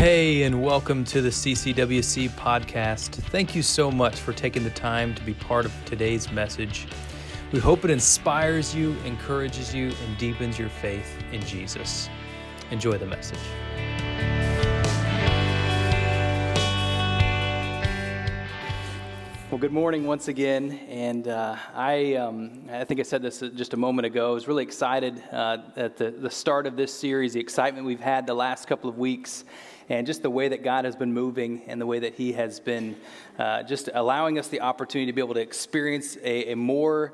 Hey, and welcome to the CCWC podcast. Thank you so much for taking the time to be part of today's message. We hope it inspires you, encourages you, and deepens your faith in Jesus. Enjoy the message. Well, good morning once again, and uh, I, um, I think I said this just a moment ago. I was really excited uh, at the, the start of this series, the excitement we've had the last couple of weeks, and just the way that God has been moving and the way that He has been uh, just allowing us the opportunity to be able to experience a, a more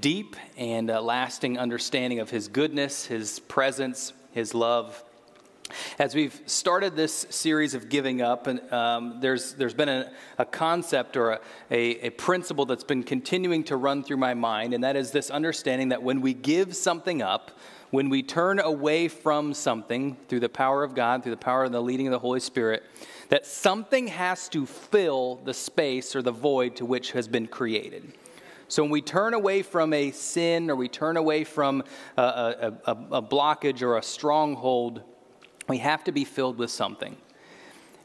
deep and uh, lasting understanding of His goodness, His presence, His love. As we've started this series of giving up, and um, there's, there's been a, a concept or a, a, a, principle that's been continuing to run through my mind, and that is this understanding that when we give something up, when we turn away from something through the power of God, through the power of the leading of the Holy Spirit, that something has to fill the space or the void to which has been created. So when we turn away from a sin or we turn away from a, a, a, a blockage or a stronghold, we have to be filled with something.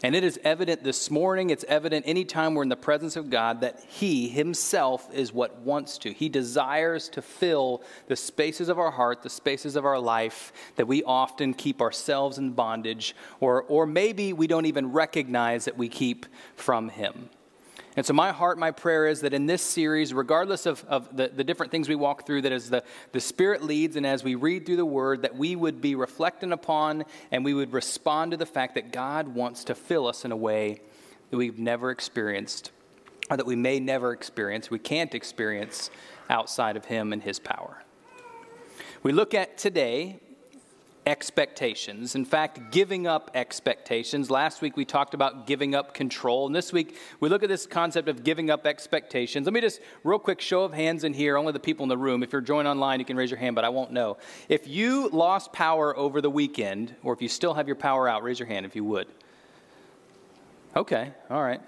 And it is evident this morning, it's evident anytime we're in the presence of God that He Himself is what wants to. He desires to fill the spaces of our heart, the spaces of our life that we often keep ourselves in bondage, or, or maybe we don't even recognize that we keep from Him. And so, my heart, my prayer is that in this series, regardless of, of the, the different things we walk through, that as the, the Spirit leads and as we read through the Word, that we would be reflecting upon and we would respond to the fact that God wants to fill us in a way that we've never experienced, or that we may never experience, we can't experience outside of Him and His power. We look at today expectations. In fact, giving up expectations. Last week we talked about giving up control. And this week we look at this concept of giving up expectations. Let me just, real quick, show of hands in here, only the people in the room. If you're joined online, you can raise your hand, but I won't know. If you lost power over the weekend, or if you still have your power out, raise your hand if you would. Okay, all right.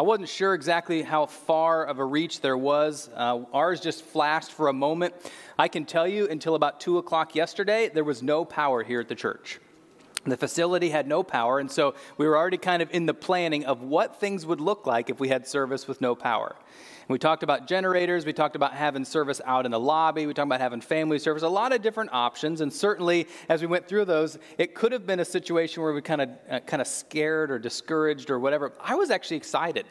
I wasn't sure exactly how far of a reach there was. Uh, ours just flashed for a moment. I can tell you, until about 2 o'clock yesterday, there was no power here at the church. The facility had no power, and so we were already kind of in the planning of what things would look like if we had service with no power. We talked about generators. We talked about having service out in the lobby. We talked about having family service, a lot of different options. And certainly, as we went through those, it could have been a situation where we kind of, uh, kind of scared or discouraged or whatever. I was actually excited.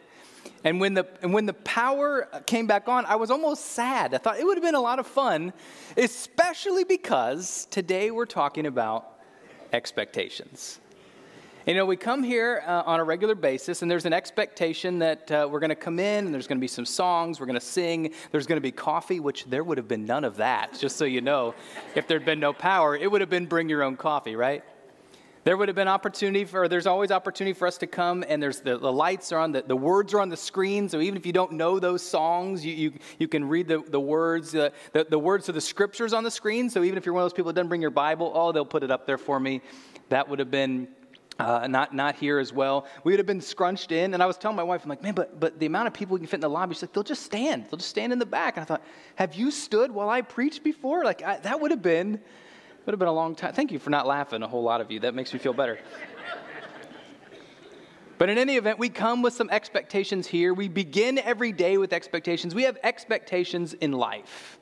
And when, the, and when the power came back on, I was almost sad. I thought it would have been a lot of fun, especially because today we're talking about expectations. You know, we come here uh, on a regular basis, and there's an expectation that uh, we're going to come in, and there's going to be some songs, we're going to sing, there's going to be coffee, which there would have been none of that, just so you know. If there'd been no power, it would have been bring your own coffee, right? There would have been opportunity for, there's always opportunity for us to come, and there's the, the lights are on, the, the words are on the screen, so even if you don't know those songs, you, you, you can read the, the words, uh, the, the words of the scriptures on the screen, so even if you're one of those people that doesn't bring your Bible, oh, they'll put it up there for me. That would have been uh, not, not here as well. We would have been scrunched in. And I was telling my wife, I'm like, man, but, but the amount of people we can fit in the lobby, she's like, they'll just stand. They'll just stand in the back. And I thought, have you stood while I preached before? Like, I, that would have been, would have been a long time. Thank you for not laughing, a whole lot of you. That makes me feel better. But in any event, we come with some expectations here. We begin every day with expectations. We have expectations in life.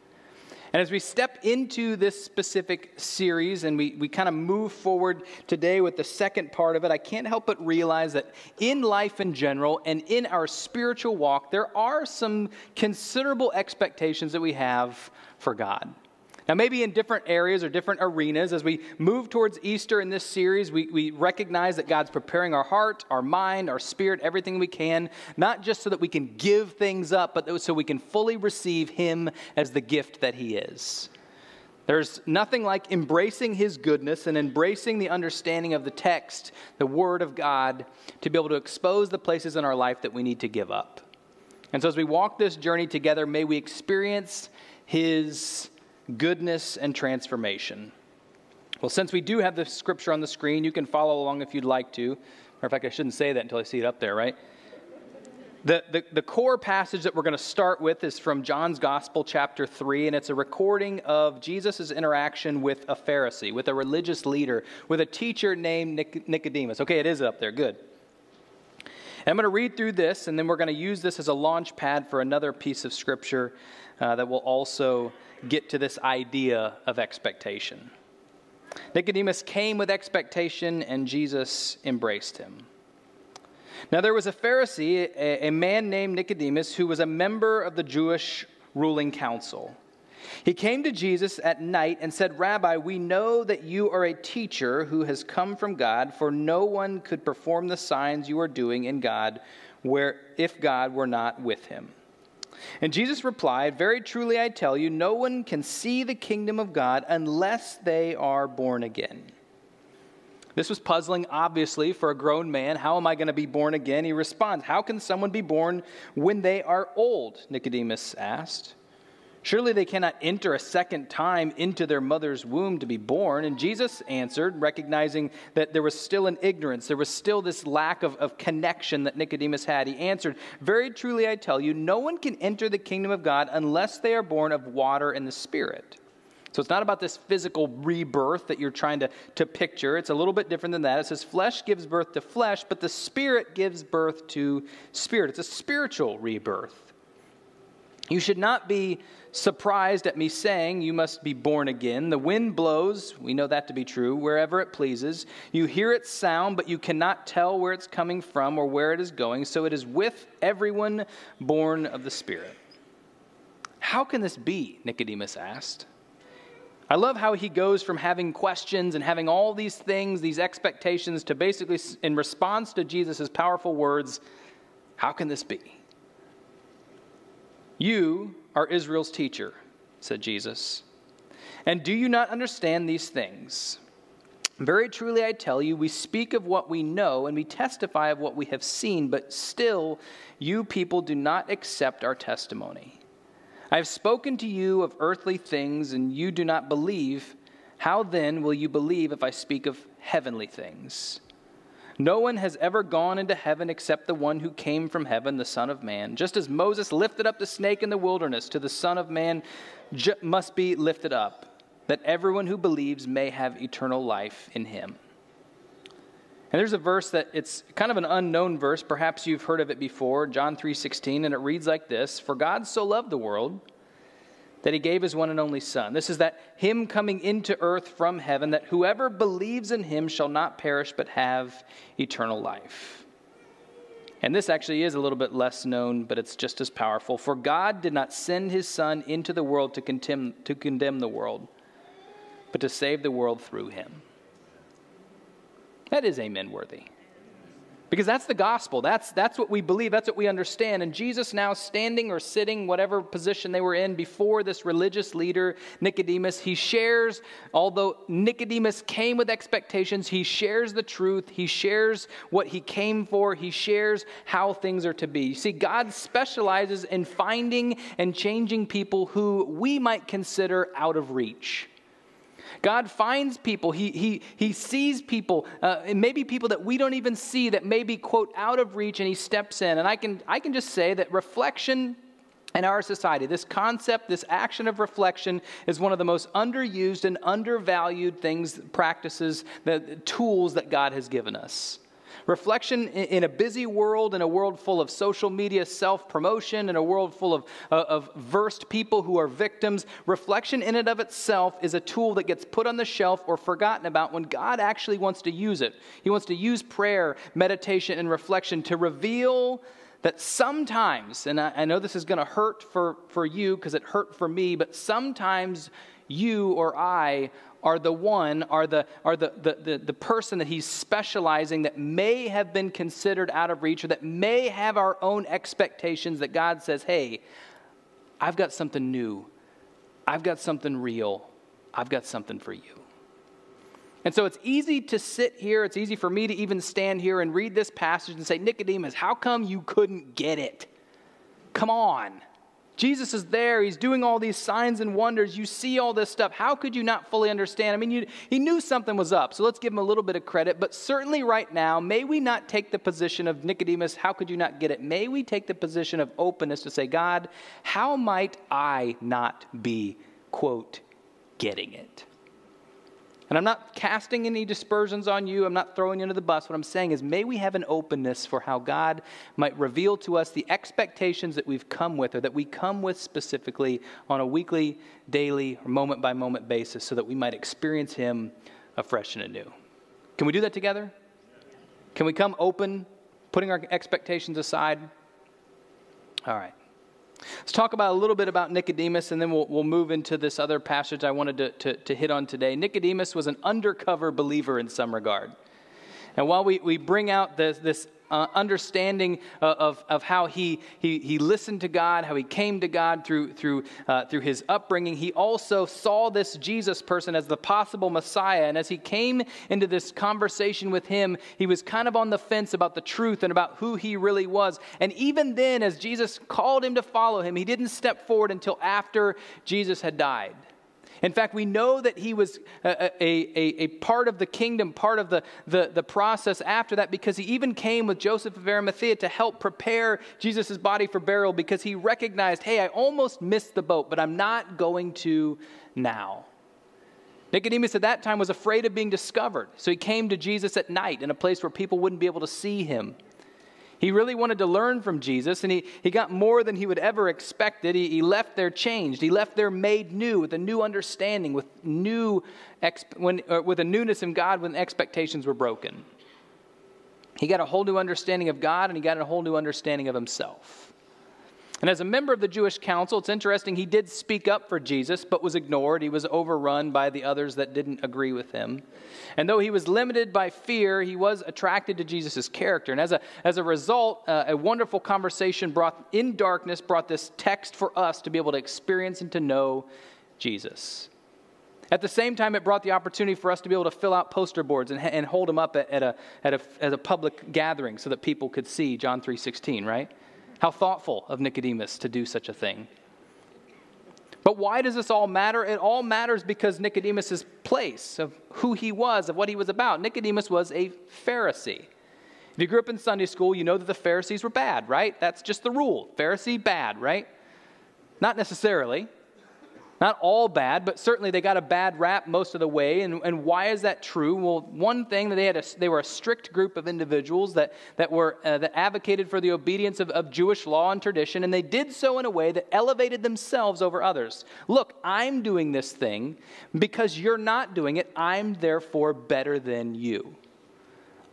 And as we step into this specific series and we, we kind of move forward today with the second part of it, I can't help but realize that in life in general and in our spiritual walk, there are some considerable expectations that we have for God. Now, maybe in different areas or different arenas, as we move towards Easter in this series, we, we recognize that God's preparing our heart, our mind, our spirit, everything we can, not just so that we can give things up, but so we can fully receive Him as the gift that He is. There's nothing like embracing His goodness and embracing the understanding of the text, the Word of God, to be able to expose the places in our life that we need to give up. And so, as we walk this journey together, may we experience His goodness and transformation. Well, since we do have the scripture on the screen, you can follow along if you'd like to. Matter of fact, I shouldn't say that until I see it up there, right? The, the, the, core passage that we're going to start with is from John's Gospel, chapter 3, and it's a recording of Jesus' interaction with a Pharisee, with a religious leader, with a teacher named Nicodemus. Okay, it is up there. Good. And I'm going to read through this, and then we're going to use this as a launch pad for another piece of scripture uh, that will also get to this idea of expectation. Nicodemus came with expectation, and Jesus embraced him. Now, there was a Pharisee, a, man named Nicodemus, who was a member of the Jewish ruling council. He came to Jesus at night and said, Rabbi, we know that you are a teacher who has come from God, for no one could perform the signs you are doing in God where, if God were not with him. And Jesus replied, Very truly I tell you, no one can see the kingdom of God unless they are born again. This was puzzling, obviously, for a grown man. How am I going to be born again? He responds, How can someone be born when they are old? Nicodemus asked. Surely they cannot enter a second time into their mother's womb to be born. And Jesus answered, recognizing that there was still an ignorance, there was still this lack of, of connection that Nicodemus had. He answered, Very truly I tell you, no one can enter the kingdom of God unless they are born of water and the Spirit. So it's not about this physical rebirth that you're trying to, to picture. It's a little bit different than that. It says flesh gives birth to flesh, but the spirit gives birth to spirit. It's a spiritual rebirth. You should not be surprised at me saying, You must be born again. The wind blows, we know that to be true, wherever it pleases. You hear its sound, but you cannot tell where it's coming from or where it is going. So it is with everyone born of the Spirit. How can this be? Nicodemus asked. I love how he goes from having questions and having all these things, these expectations, to basically, in response to Jesus' powerful words, How can this be? You are Israel's teacher, said Jesus. And do you not understand these things? Very truly, I tell you, we speak of what we know and we testify of what we have seen, but still, you people do not accept our testimony. I have spoken to you of earthly things, and you do not believe. How then will you believe if I speak of heavenly things? No one has ever gone into heaven except the one who came from heaven, the Son of Man. Just as Moses lifted up the snake in the wilderness, to the Son of Man must be lifted up, that everyone who believes may have eternal life in him. And there's a verse that it's kind of an unknown verse, perhaps you've heard of it before, John 3:16, and it reads like this: "For God so loved the world that he gave his one and only son." This is that him coming into earth from heaven that whoever believes in him shall not perish but have eternal life. And this actually is a little bit less known, but it's just as powerful. For God did not send his son into the world to condemn, to condemn the world, but to save the world through him. That is amen worthy. Because that's the gospel. That's, that's what we believe. That's what we understand. And Jesus now standing or sitting, whatever position they were in, before this religious leader, Nicodemus, he shares, although Nicodemus came with expectations, he shares the truth. He shares what he came for. He shares how things are to be. You see, God specializes in finding and changing people who we might consider out of reach. God finds people, He, he, he sees people, uh, and maybe people that we don't even see that may be, quote, out of reach, and He steps in. And I can, I can just say that reflection in our society, this concept, this action of reflection, is one of the most underused and undervalued things, practices, the tools that God has given us. Reflection in a busy world, in a world full of social media self promotion, in a world full of, uh, of versed people who are victims, reflection in and of itself is a tool that gets put on the shelf or forgotten about when God actually wants to use it. He wants to use prayer, meditation, and reflection to reveal that sometimes, and I, I know this is going to hurt for, for you because it hurt for me, but sometimes you or I are the one, are the, are the, the, the, the, person that he's specializing that may have been considered out of reach or that may have our own expectations that God says, hey, I've got something new. I've got something real. I've got something for you. And so it's easy to sit here, it's easy for me to even stand here and read this passage and say, Nicodemus, how come you couldn't get it? Come on. Jesus is there. He's doing all these signs and wonders. You see all this stuff. How could you not fully understand? I mean, you, he knew something was up, so let's give him a little bit of credit. But certainly right now, may we not take the position of Nicodemus, how could you not get it? May we take the position of openness to say, God, how might I not be, quote, getting it? And I'm not casting any dispersions on you. I'm not throwing you under the bus. What I'm saying is, may we have an openness for how God might reveal to us the expectations that we've come with, or that we come with specifically on a weekly, daily, or moment by moment basis, so that we might experience Him afresh and anew. Can we do that together? Can we come open, putting our expectations aside? All right. Let's talk about a little bit about Nicodemus, and then we'll, we'll move into this other passage I wanted to, to, to hit on today. Nicodemus was an undercover believer in some regard. And while we, we bring out this, this uh, understanding uh, of, of how he, he, he listened to God, how he came to God through, through, uh, through his upbringing. He also saw this Jesus person as the possible Messiah. And as he came into this conversation with him, he was kind of on the fence about the truth and about who he really was. And even then, as Jesus called him to follow him, he didn't step forward until after Jesus had died. In fact, we know that he was a, a, a, part of the kingdom, part of the, the, the process after that, because he even came with Joseph of Arimathea to help prepare Jesus' body for burial because he recognized, hey, I almost missed the boat, but I'm not going to now. Nicodemus at that time was afraid of being discovered, so he came to Jesus at night in a place where people wouldn't be able to see him. He really wanted to learn from Jesus, and he, he got more than he would ever expected. He, he left there changed. He left there made new with a new understanding, with, new when, uh, with a newness in God when expectations were broken. He got a whole new understanding of God, and he got a whole new understanding of himself. And as a member of the Jewish council, it's interesting, he did speak up for Jesus, but was ignored. He was overrun by the others that didn't agree with him. And though he was limited by fear, he was attracted to Jesus' character. And as a, as a result, uh, a wonderful conversation brought in darkness brought this text for us to be able to experience and to know Jesus. At the same time, it brought the opportunity for us to be able to fill out poster boards and, and hold them up at, at, a, at, a, at a public gathering so that people could see John 3.16, right? How thoughtful of Nicodemus to do such a thing. But why does this all matter? It all matters because Nicodemus's place of who he was, of what he was about. Nicodemus was a Pharisee. If you grew up in Sunday school, you know that the Pharisees were bad, right? That's just the rule. Pharisee, bad, right? Not necessarily. Not all bad, but certainly they got a bad rap most of the way. And, and why is that true? Well, one thing that they had a, they were a strict group of individuals that, that were uh, that advocated for the obedience of, of Jewish law and tradition, and they did so in a way that elevated themselves over others. Look, I'm doing this thing because you're not doing it. I'm therefore better than you.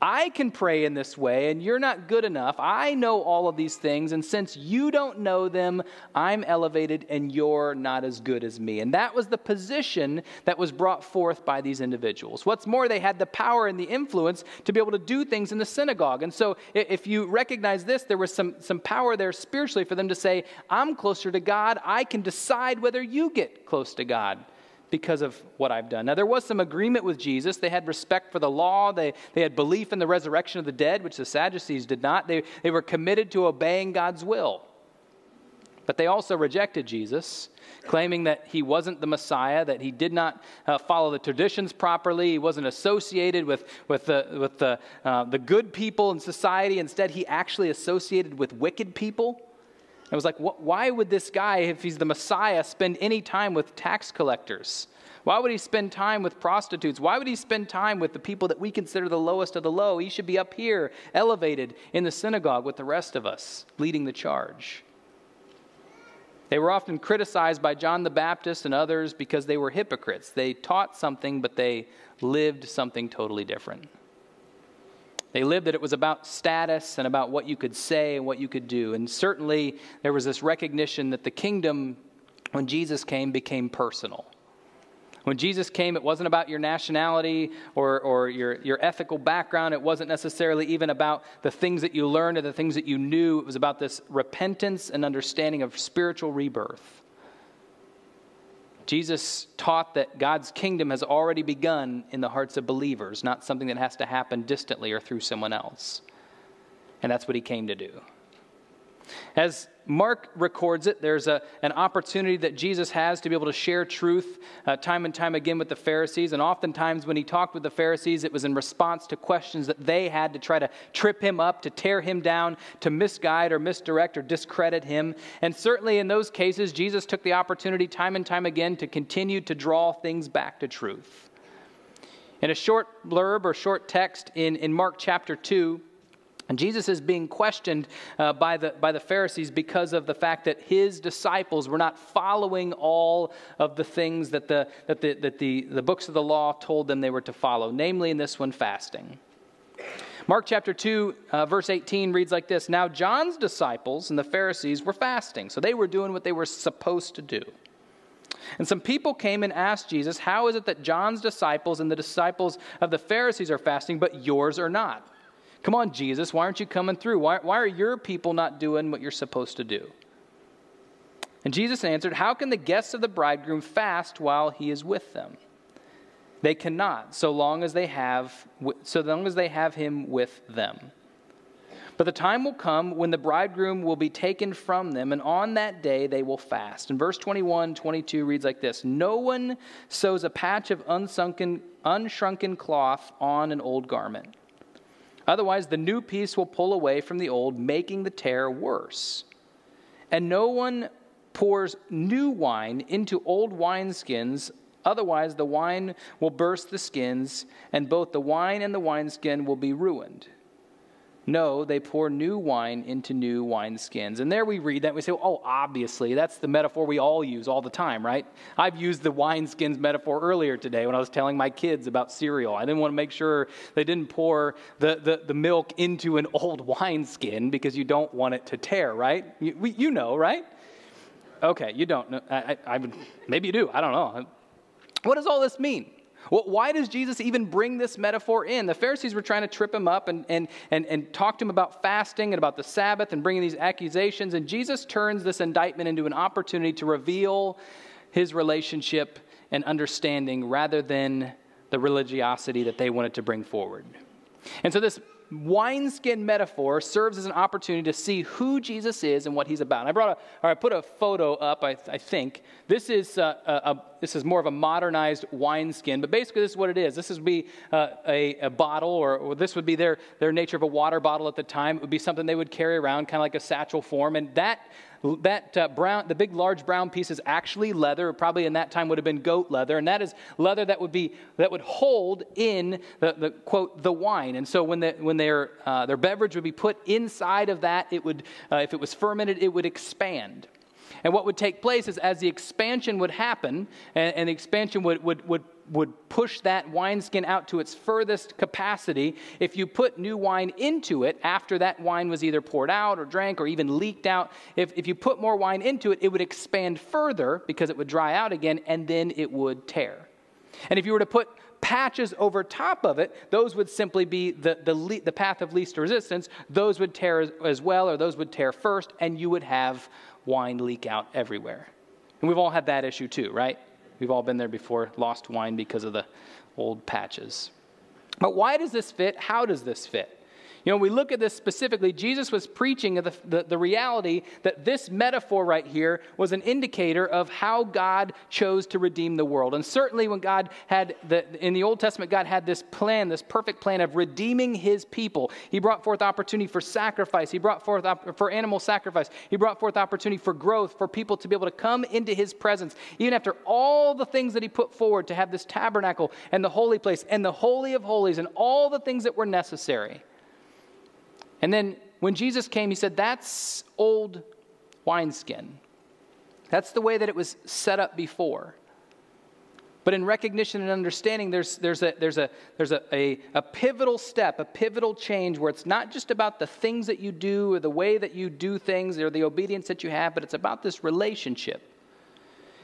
I can pray in this way, and you're not good enough. I know all of these things, and since you don't know them, I'm elevated and you're not as good as me. And that was the position that was brought forth by these individuals. What's more, they had the power and the influence to be able to do things in the synagogue. And so, if you recognize this, there was some, some power there spiritually for them to say, I'm closer to God. I can decide whether you get close to God because of what I've done. Now, there was some agreement with Jesus. They had respect for the law, they, they had belief in the resurrection of the dead, which the Sadducees did not. They, they were committed to obeying God's will. But they also rejected Jesus, claiming that he wasn't the Messiah, that he did not uh, follow the traditions properly, he wasn't associated with, with, the, with the, uh, the good people in society. Instead, he actually associated with wicked people. It was like, wh- why would this guy, if he's the Messiah, spend any time with tax collectors? Why would he spend time with prostitutes? Why would he spend time with the people that we consider the lowest of the low? He should be up here, elevated in the synagogue with the rest of us, leading the charge. They were often criticized by John the Baptist and others because they were hypocrites. They taught something, but they lived something totally different. They lived that it was about status and about what you could say and what you could do. And certainly there was this recognition that the kingdom, when Jesus came, became personal. When Jesus came, it wasn't about your nationality or, or your, your ethical background. It wasn't necessarily even about the things that you learned or the things that you knew. It was about this repentance and understanding of spiritual rebirth. Jesus taught that God's kingdom has already begun in the hearts of believers, not something that has to happen distantly or through someone else. And that's what he came to do. As Mark records it, there's a, an opportunity that Jesus has to be able to share truth uh, time and time again with the Pharisees. And oftentimes, when he talked with the Pharisees, it was in response to questions that they had to try to trip him up, to tear him down, to misguide or misdirect or discredit him. And certainly in those cases, Jesus took the opportunity time and time again to continue to draw things back to truth. In a short blurb or short text in, in Mark chapter 2, and Jesus is being questioned uh, by, the, by the Pharisees because of the fact that his disciples were not following all of the things that, the, that, the, that the, the books of the law told them they were to follow, namely in this one, fasting. Mark chapter 2, uh, verse 18 reads like this Now John's disciples and the Pharisees were fasting, so they were doing what they were supposed to do. And some people came and asked Jesus, How is it that John's disciples and the disciples of the Pharisees are fasting, but yours are not? Come on, Jesus, why aren't you coming through? Why, why are your people not doing what you're supposed to do? And Jesus answered, How can the guests of the bridegroom fast while he is with them? They cannot, so long as they have, so long as they have him with them. But the time will come when the bridegroom will be taken from them, and on that day they will fast. And verse 21, 22 reads like this No one sews a patch of unsunken, unshrunken cloth on an old garment. Otherwise, the new piece will pull away from the old, making the tear worse. And no one pours new wine into old wineskins, otherwise, the wine will burst the skins, and both the wine and the wineskin will be ruined. No, they pour new wine into new wineskins. And there we read that. We say, oh, obviously, that's the metaphor we all use all the time, right? I've used the wineskins metaphor earlier today when I was telling my kids about cereal. I didn't want to make sure they didn't pour the, the, the milk into an old wineskin because you don't want it to tear, right? You, we, you know, right? Okay, you don't know. I, I, I maybe you do. I don't know. What does all this mean? Well, why does Jesus even bring this metaphor in? The Pharisees were trying to trip him up and, and, and, and talk to him about fasting and about the Sabbath and bringing these accusations. And Jesus turns this indictment into an opportunity to reveal his relationship and understanding rather than the religiosity that they wanted to bring forward. And so this wineskin metaphor serves as an opportunity to see who Jesus is and what he's about. And I brought a, or I put a photo up, I, I think. This is, uh, a, a, this is more of a modernized wineskin, but basically this is what it is. This would be uh, a, a, bottle, or, or, this would be their, their nature of a water bottle at the time. It would be something they would carry around, kind of like a satchel form. And that that uh, brown, the big large brown piece is actually leather. Probably in that time would have been goat leather, and that is leather that would be that would hold in the, the quote the wine. And so when the, when their uh, their beverage would be put inside of that, it would uh, if it was fermented, it would expand. And what would take place is as the expansion would happen, and, and the expansion would, would, would would push that wineskin out to its furthest capacity. If you put new wine into it after that wine was either poured out or drank or even leaked out, if, if you put more wine into it, it would expand further because it would dry out again and then it would tear. And if you were to put patches over top of it, those would simply be the, the, le- the path of least resistance. Those would tear as, as well, or those would tear first, and you would have wine leak out everywhere. And we've all had that issue too, right? We've all been there before, lost wine because of the old patches. But why does this fit? How does this fit? You know, we look at this specifically, Jesus was preaching the, the, the, reality that this metaphor right here was an indicator of how God chose to redeem the world. And certainly when God had, the, in the Old Testament, God had this plan, this perfect plan of redeeming his people. He brought forth opportunity for sacrifice. He brought forth op- for animal sacrifice. He brought forth opportunity for growth, for people to be able to come into his presence. Even after all the things that he put forward to have this tabernacle and the holy place and the holy of holies and all the things that were necessary. And then when Jesus came, he said, That's old wineskin. That's the way that it was set up before. But in recognition and understanding, there's, there's, a, there's, a, there's a, a, a, pivotal step, a pivotal change where it's not just about the things that you do or the way that you do things or the obedience that you have, but it's about this relationship.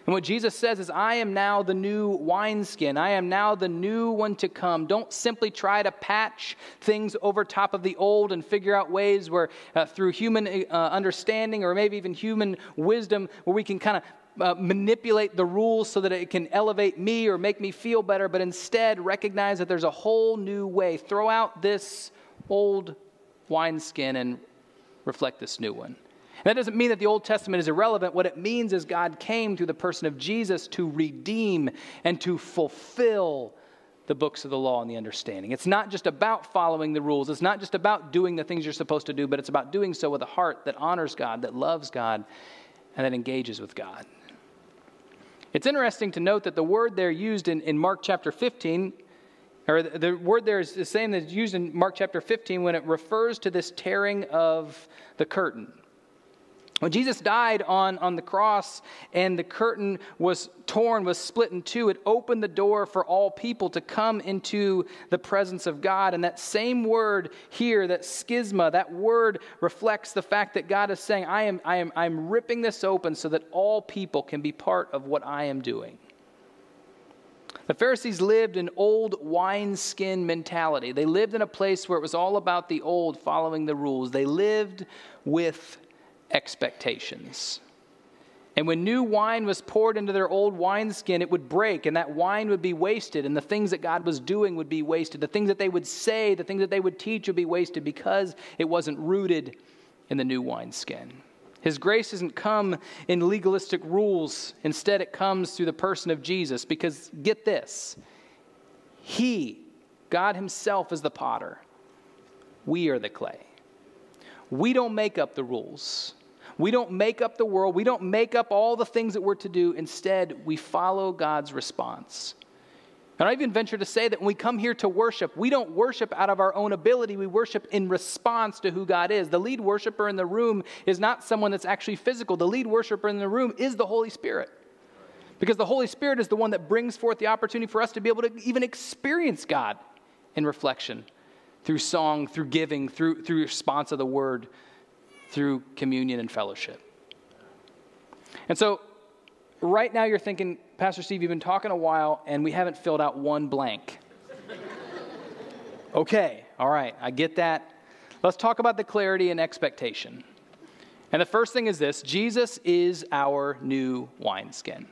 And what Jesus says is, I am now the new wineskin. I am now the new one to come. Don't simply try to patch things over top of the old and figure out ways where, uh, through human uh, understanding or maybe even human wisdom, where we can kind of uh, manipulate the rules so that it can elevate me or make me feel better, but instead recognize that there's a whole new way. Throw out this old wineskin and reflect this new one. That doesn't mean that the Old Testament is irrelevant. What it means is God came through the person of Jesus to redeem and to fulfill the books of the law and the understanding. It's not just about following the rules, it's not just about doing the things you're supposed to do, but it's about doing so with a heart that honors God, that loves God, and that engages with God. It's interesting to note that the word there used in, in Mark chapter 15 or the, the word there is the same that's used in Mark chapter 15 when it refers to this tearing of the curtain. When Jesus died on, on the cross and the curtain was torn, was split in two, it opened the door for all people to come into the presence of God. And that same word here, that schisma, that word reflects the fact that God is saying, I am, I am I'm ripping this open so that all people can be part of what I am doing. The Pharisees lived an old wineskin mentality. They lived in a place where it was all about the old, following the rules. They lived with expectations. And when new wine was poured into their old wineskin, it would break, and that wine would be wasted, and the things that God was doing would be wasted. The things that they would say, the things that they would teach would be wasted because it wasn't rooted in the new wineskin. His grace doesn't come in legalistic rules. Instead, it comes through the person of Jesus. Because get this He, God Himself, is the potter. We are the clay. We don't make up the rules. We don't make up the world. We don't make up all the things that we're to do. Instead, we follow God's response. And I even venture to say that when we come here to worship, we don't worship out of our own ability. We worship in response to who God is. The lead worshiper in the room is not someone that's actually physical. The lead worshiper in the room is the Holy Spirit. Because the Holy Spirit is the one that brings forth the opportunity for us to be able to even experience God in reflection through song, through giving, through, through response of the word, through communion and fellowship. And so right now you're thinking, Pastor Steve, you've been talking a while and we haven't filled out one blank. okay, all right, I get that. Let's talk about the clarity and expectation. And the first thing is this Jesus is our new wineskin.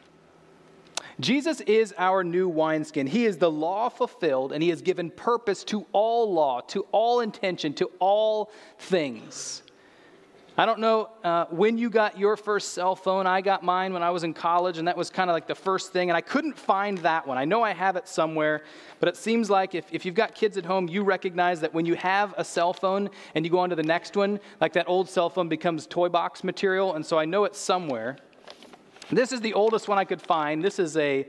Jesus is our new wineskin. He is the law fulfilled, and He has given purpose to all law, to all intention, to all things. I don't know uh, when you got your first cell phone. I got mine when I was in college, and that was kind of like the first thing. And I couldn't find that one. I know I have it somewhere, but it seems like if, if you've got kids at home, you recognize that when you have a cell phone and you go on to the next one, like that old cell phone becomes toy box material. And so I know it's somewhere. This is the oldest one I could find. This is a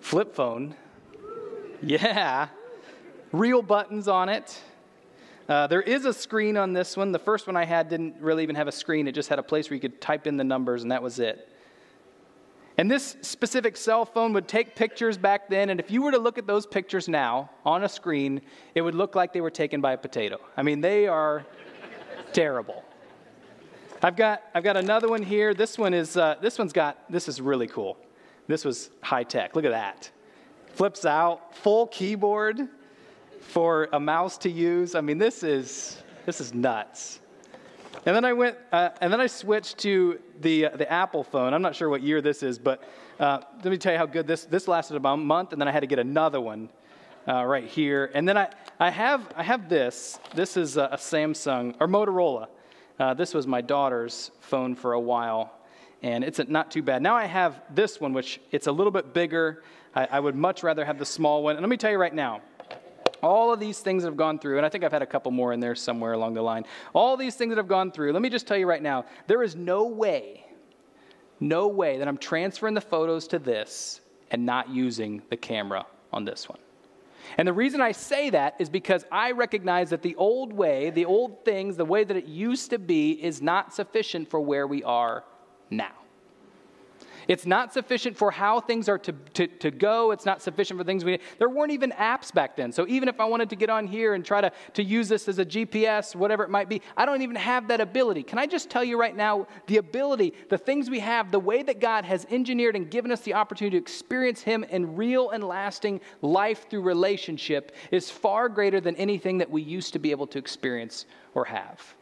flip phone. Yeah. Real buttons on it. Uh, there is a screen on this one. The first one I had didn't really even have a screen, it just had a place where you could type in the numbers, and that was it. And this specific cell phone would take pictures back then, and if you were to look at those pictures now on a screen, it would look like they were taken by a potato. I mean, they are terrible. I've got, I've got another one here. This one is, uh, this one's got, this is really cool. This was high tech. Look at that. Flips out, full keyboard for a mouse to use. I mean, this is, this is nuts. And then I went, uh, and then I switched to the, uh, the Apple phone. I'm not sure what year this is, but uh, let me tell you how good this, this lasted about a month, and then I had to get another one uh, right here. And then I, I, have, I have this. This is a, a Samsung, or Motorola. Uh, this was my daughter's phone for a while, and it's not too bad. Now I have this one, which it's a little bit bigger. I, I would much rather have the small one. And let me tell you right now, all of these things that have gone through, and I think I've had a couple more in there somewhere along the line. All these things that have gone through, let me just tell you right now there is no way, no way that I'm transferring the photos to this and not using the camera on this one. And the reason I say that is because I recognize that the old way, the old things, the way that it used to be, is not sufficient for where we are now. It's not sufficient for how things are to, to, to go. It's not sufficient for things we need. There weren't even apps back then. So even if I wanted to get on here and try to, to use this as a GPS, whatever it might be, I don't even have that ability. Can I just tell you right now the ability, the things we have, the way that God has engineered and given us the opportunity to experience Him in real and lasting life through relationship is far greater than anything that we used to be able to experience or have.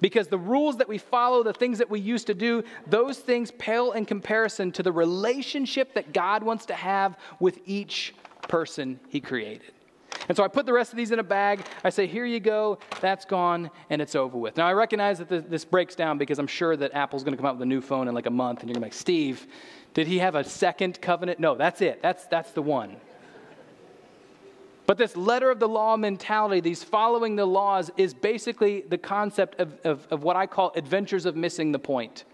Because the rules that we follow, the things that we used to do, those things pale in comparison to the relationship that God wants to have with each person He created. And so I put the rest of these in a bag. I say, here you go. That's gone, and it's over with. Now, I recognize that this, this breaks down because I'm sure that Apple's going to come out with a new phone in like a month, and you're going to be like, Steve, did he have a second covenant? No, that's it. That's, that's the one. But this letter of the law mentality, these following the laws, is basically the concept of, of, of, what I call adventures of missing the point.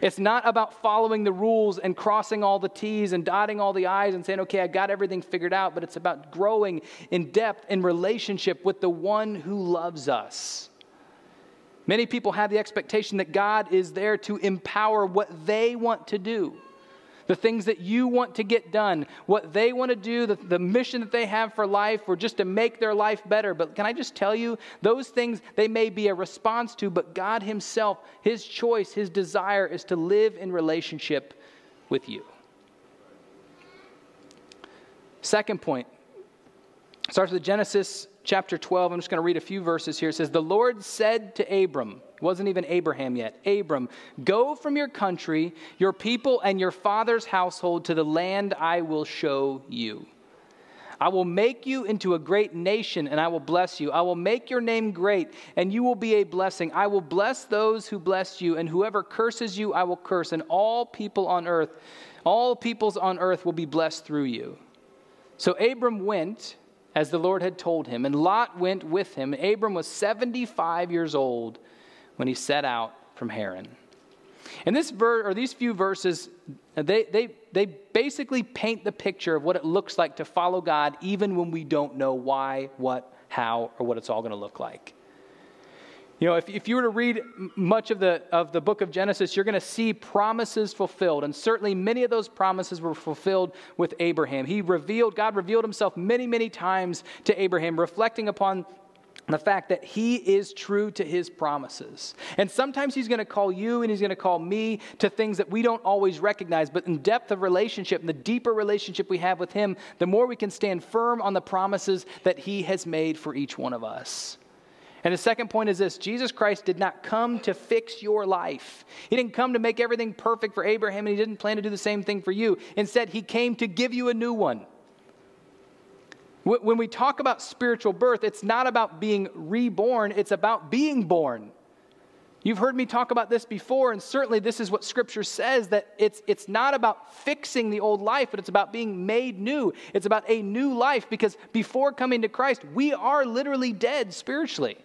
It's not about following the rules and crossing all the T's and dotting all the I's and saying, okay, I got everything figured out, but it's about growing in depth in relationship with the one who loves us. Many people have the expectation that God is there to empower what they want to do the things that you want to get done, what they want to do, the, the mission that they have for life, or just to make their life better. But can I just tell you, those things they may be a response to, but God Himself, His choice, His desire is to live in relationship with you. Second point starts with Genesis chapter 12. I'm just going to read a few verses here. It says, The Lord said to Abram, wasn't even Abraham yet, Abram, go from your country, your people, and your father's household to the land I will show you. I will make you into a great nation, and I will bless you. I will make your name great, and you will be a blessing. I will bless those who bless you, and whoever curses you, I will curse, and all people on earth, all peoples on earth will be blessed through you. So Abram went as the Lord had told him. And Lot went with him. Abram was 75 years old when he set out from Haran. And this ver- or these few verses, they, they, they basically paint the picture of what it looks like to follow God even when we don't know why, what, how, or what it's all going to look like. You know, if, if you were to read much of the, of the book of Genesis, you're going to see promises fulfilled. And certainly many of those promises were fulfilled with Abraham. He revealed, God revealed himself many, many times to Abraham, reflecting upon the fact that he is true to his promises. And sometimes he's going to call you and he's going to call me to things that we don't always recognize, but in depth of relationship and the deeper relationship we have with him, the more we can stand firm on the promises that he has made for each one of us. And the second point is this Jesus Christ did not come to fix your life. He didn't come to make everything perfect for Abraham, and he didn't plan to do the same thing for you. Instead, he came to give you a new one. When we talk about spiritual birth, it's not about being reborn, it's about being born. You've heard me talk about this before, and certainly this is what Scripture says that it's, it's not about fixing the old life, but it's about being made new. It's about a new life because before coming to Christ, we are literally dead spiritually.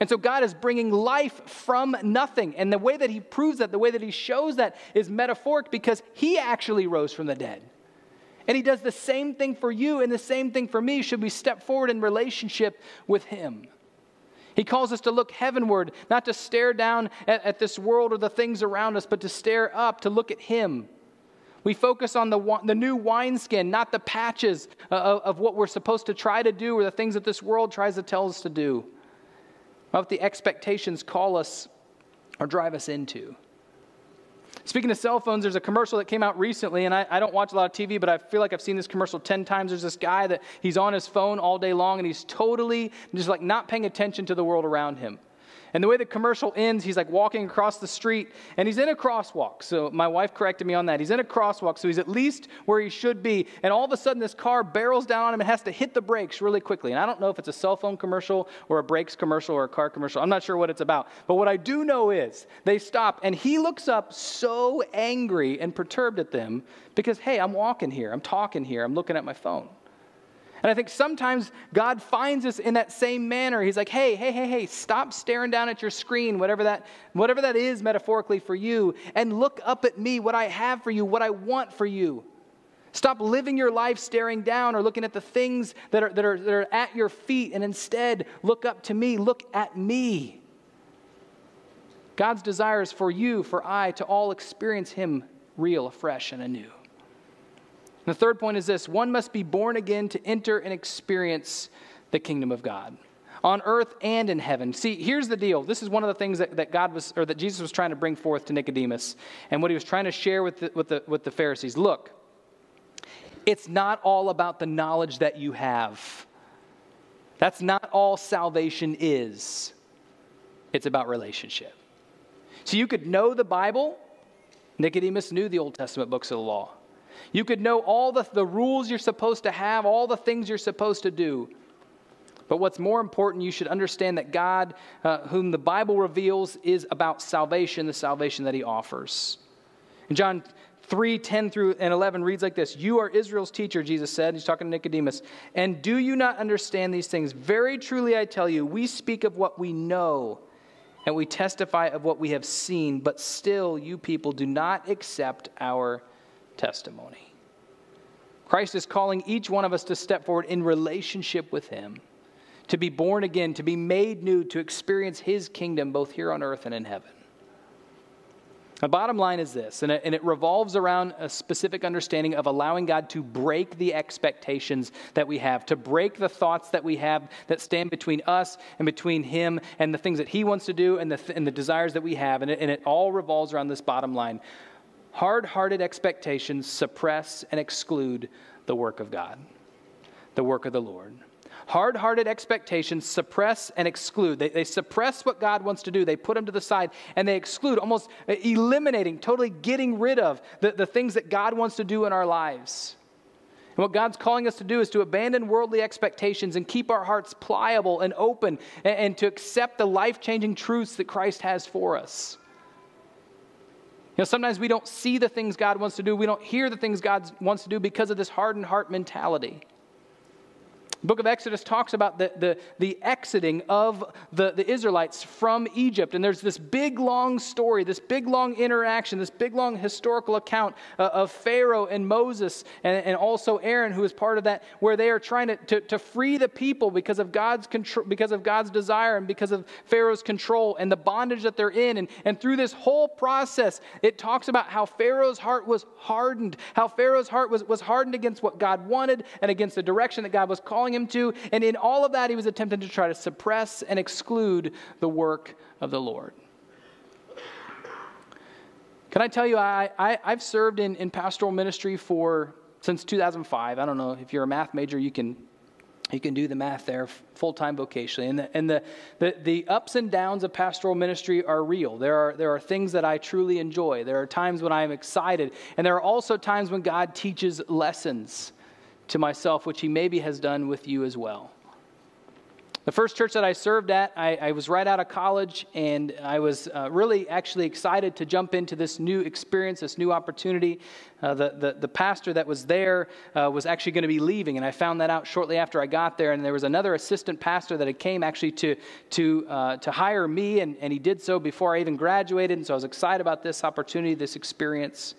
And so God is bringing life from nothing. And the way that he proves that, the way that he shows that is metaphoric because he actually rose from the dead. And he does the same thing for you and the same thing for me should we step forward in relationship with him. He calls us to look heavenward, not to stare down at, at this world or the things around us, but to stare up, to look at him. We focus on the, the new wineskin, not the patches uh, of, of what we're supposed to try to do or the things that this world tries to tell us to do what the expectations call us or drive us into. Speaking of cell phones, there's a commercial that came out recently, and I, I, don't watch a lot of TV, but I feel like I've seen this commercial 10 times. There's this guy that he's on his phone all day long, and he's totally just like not paying attention to the world around him. And the way the commercial ends, he's like walking across the street and he's in a crosswalk. So my wife corrected me on that. He's in a crosswalk, so he's at least where he should be. And all of a sudden, this car barrels down on him and has to hit the brakes really quickly. And I don't know if it's a cell phone commercial or a brakes commercial or a car commercial. I'm not sure what it's about. But what I do know is they stop and he looks up so angry and perturbed at them because, hey, I'm walking here, I'm talking here, I'm looking at my phone. And I think sometimes God finds us in that same manner. He's like, hey, hey, hey, hey, stop staring down at your screen, whatever that, whatever that is metaphorically for you, and look up at me, what I have for you, what I want for you. Stop living your life staring down or looking at the things that are, that are, that are at your feet, and instead look up to me, look at me. God's desire is for you, for I, to all experience Him real, afresh, and anew. And the third point is this one must be born again to enter and experience the kingdom of God on earth and in heaven. See, here's the deal. This is one of the things that, that God was, or that Jesus was trying to bring forth to Nicodemus and what he was trying to share with the, with the, with the Pharisees. Look, it's not all about the knowledge that you have. That's not all salvation is. It's about relationship. So you could know the Bible. Nicodemus knew the Old Testament books of the law. You could know all the, the rules you're supposed to have, all the things you're supposed to do. But what's more important, you should understand that God, uh, whom the Bible reveals, is about salvation, the salvation that he offers. In John 3 10 through and 11 reads like this You are Israel's teacher, Jesus said. He's talking to Nicodemus. And do you not understand these things? Very truly, I tell you, we speak of what we know and we testify of what we have seen, but still, you people do not accept our testimony. Christ is calling each one of us to step forward in relationship with Him to be born again, to be made new, to experience His kingdom both here on earth and in heaven. The bottom line is this, and it, revolves around a specific understanding of allowing God to break the expectations that we have, to break the thoughts that we have that stand between us and between Him and the things that He wants to do and the, and the desires that we have. And it, and it all revolves around this bottom line. Hard hearted expectations suppress and exclude the work of God, the work of the Lord. Hard hearted expectations suppress and exclude. They, they suppress what God wants to do, they put them to the side, and they exclude, almost eliminating, totally getting rid of the, the things that God wants to do in our lives. And what God's calling us to do is to abandon worldly expectations and keep our hearts pliable and open and, and to accept the life changing truths that Christ has for us. You know, sometimes we don't see the things God wants to do, we don't hear the things God wants to do because of this hardened heart mentality. The book of Exodus talks about the, the, the exiting of the, the Israelites from Egypt. And there's this big, long story, this big, long interaction, this big, long historical account uh, of Pharaoh and Moses and, and also Aaron, who is part of that, where they are trying to, to, to free the people because of, God's control, because of God's desire and because of Pharaoh's control and the bondage that they're in. And, and through this whole process, it talks about how Pharaoh's heart was hardened, how Pharaoh's heart was, was hardened against what God wanted and against the direction that God was calling calling him to. And in all of that, he was attempting to try to suppress and exclude the work of the Lord. Can I tell you, I, I, have served in, in pastoral ministry for since 2005. I don't know if you're a math major, you can you can do the math there full time vocationally. And, the, and the, the, the, ups and downs of pastoral ministry are real. There are, there are things that I truly enjoy. There are times when I am excited. And there are also times when God teaches lessons to myself, which he maybe has done with you as well. The first church that I served at, I, I was right out of college, and I was uh, really actually excited to jump into this new experience, this new opportunity. Uh, the, the, the, pastor that was there uh, was actually going to be leaving, and I found that out shortly after I got there. And there was another assistant pastor that had came actually to, to, uh, to hire me, and, and he did so before I even graduated. And so I was excited about this opportunity, this experience.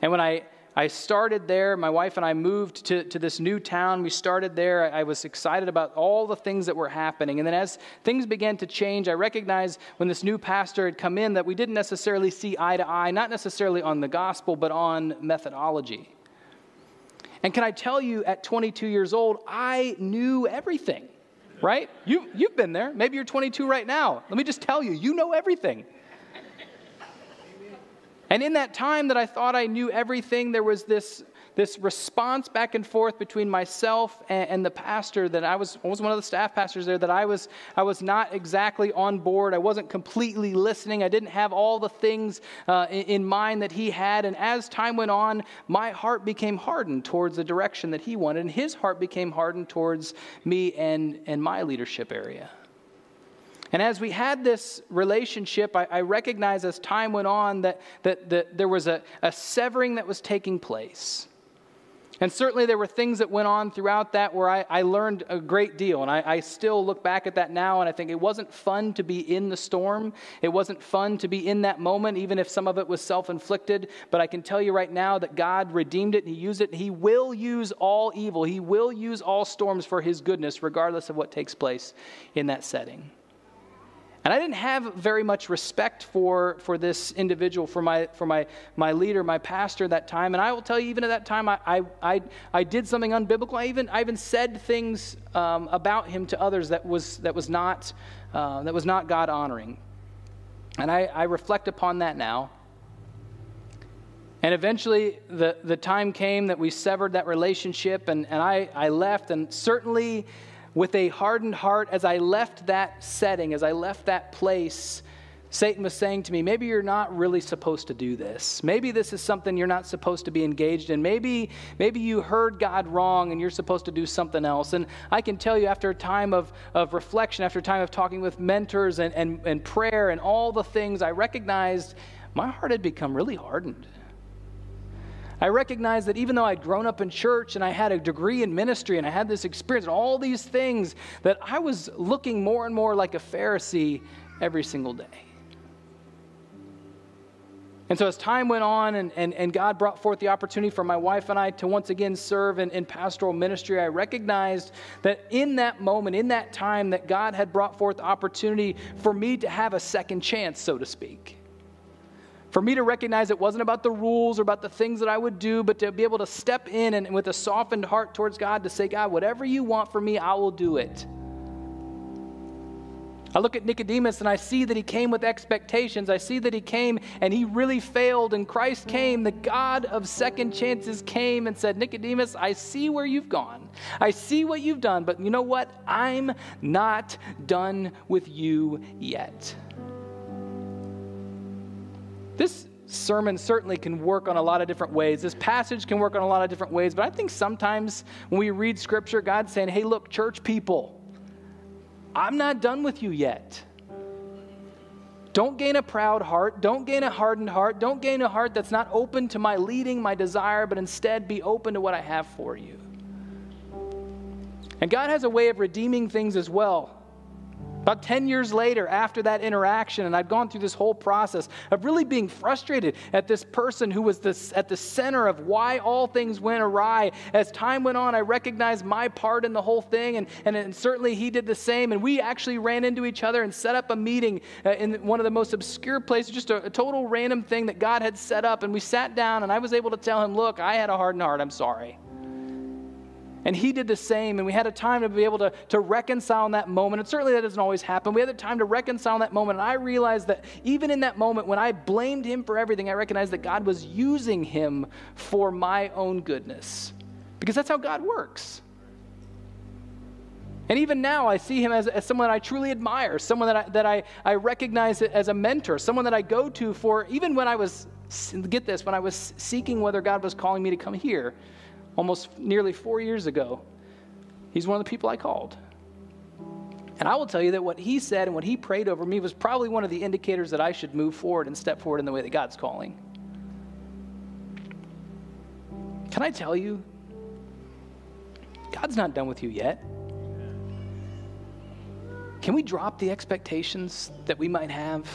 And when I I started there. My wife and I moved to, to this new town. We started there. I, I, was excited about all the things that were happening. And then as things began to change, I recognized when this new pastor had come in that we didn't necessarily see eye to eye, not necessarily on the gospel, but on methodology. And can I tell you, at 22 years old, I knew everything, right? You, you've been there. Maybe you're 22 right now. Let me just tell you, you know everything. And in that time that I thought I knew everything, there was this, this response back and forth between myself and, and, the pastor that I was, I was one of the staff pastors there, that I was, I was not exactly on board. I wasn't completely listening. I didn't have all the things uh, in, in mind that he had. And as time went on, my heart became hardened towards the direction that he wanted, and his heart became hardened towards me and, and my leadership area. And as we had this relationship, I, I recognized as time went on that, that, that there was a, a severing that was taking place. And certainly there were things that went on throughout that where I, I learned a great deal. And I, I, still look back at that now and I think it wasn't fun to be in the storm. It wasn't fun to be in that moment, even if some of it was self inflicted. But I can tell you right now that God redeemed it and He used it. And he will use all evil, He will use all storms for His goodness, regardless of what takes place in that setting. And I didn't have very much respect for, for this individual, for, my, for my, my leader, my pastor at that time. And I will tell you, even at that time, I, I, I, I did something unbiblical. I even, I even said things um, about him to others that was, that was not, uh, that was not God honoring. And I, I reflect upon that now. And eventually, the, the time came that we severed that relationship, and, and I, I left. And certainly, with a hardened heart as I left that setting, as I left that place, Satan was saying to me, maybe you're not really supposed to do this. Maybe this is something you're not supposed to be engaged in. Maybe, maybe you heard God wrong and you're supposed to do something else. And I can tell you, after a time of, of reflection, after a time of talking with mentors and, and, and prayer and all the things, I recognized my heart had become really hardened. I recognized that even though I'd grown up in church and I had a degree in ministry and I had this experience and all these things, that I was looking more and more like a Pharisee every single day. And so, as time went on and, and, and God brought forth the opportunity for my wife and I to once again serve in, in pastoral ministry, I recognized that in that moment, in that time, that God had brought forth opportunity for me to have a second chance, so to speak. For me to recognize it wasn't about the rules or about the things that I would do, but to be able to step in and with a softened heart towards God to say, God, whatever you want for me, I will do it. I look at Nicodemus and I see that he came with expectations. I see that he came and he really failed. And Christ came, the God of second chances came and said, Nicodemus, I see where you've gone. I see what you've done, but you know what? I'm not done with you yet. This sermon certainly can work on a lot of different ways. This passage can work on a lot of different ways, but I think sometimes when we read scripture, God's saying, hey, look, church people, I'm not done with you yet. Don't gain a proud heart. Don't gain a hardened heart. Don't gain a heart that's not open to my leading, my desire, but instead be open to what I have for you. And God has a way of redeeming things as well. About 10 years later, after that interaction, and I'd gone through this whole process of really being frustrated at this person who was this, at the center of why all things went awry. As time went on, I recognized my part in the whole thing, and, and, and certainly he did the same. And we actually ran into each other and set up a meeting uh, in one of the most obscure places, just a, a total random thing that God had set up. And we sat down, and I was able to tell him, Look, I had a hardened heart. I'm sorry. And he did the same, and we had a time to be able to, to reconcile in that moment. And certainly that doesn't always happen. We had the time to reconcile in that moment. And I realized that even in that moment, when I blamed him for everything, I recognized that God was using him for my own goodness. Because that's how God works. And even now, I see him as, as someone I truly admire, someone that I, that I, I recognize as a mentor, someone that I go to for, even when I was, get this, when I was seeking whether God was calling me to come here almost nearly four years ago, he's one of the people I called. And I will tell you that what he said and what he prayed over me was probably one of the indicators that I should move forward and step forward in the way that God's calling. Can I tell you? God's not done with you yet. Can we drop the expectations that we might have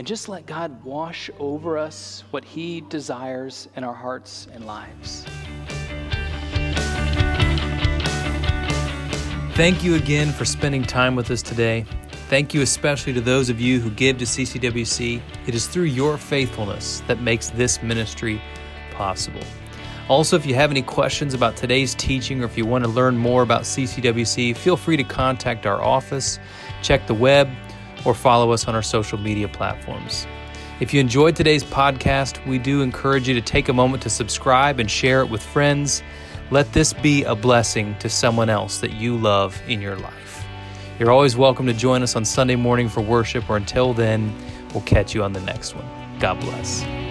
and just let God wash over us what He desires in our hearts and lives. Thank you again for spending time with us today. Thank you especially to those of you who give to CCWC. It is through your faithfulness that makes this ministry possible. Also, if you have any questions about today's teaching or if you want to learn more about CCWC, feel free to contact our office, check the web, or follow us on our social media platforms. If you enjoyed today's podcast, we do encourage you to take a moment to subscribe and share it with friends. Let this be a blessing to someone else that you love in your life. You're always welcome to join us on Sunday morning for worship, or until then, we'll catch you on the next one. God bless.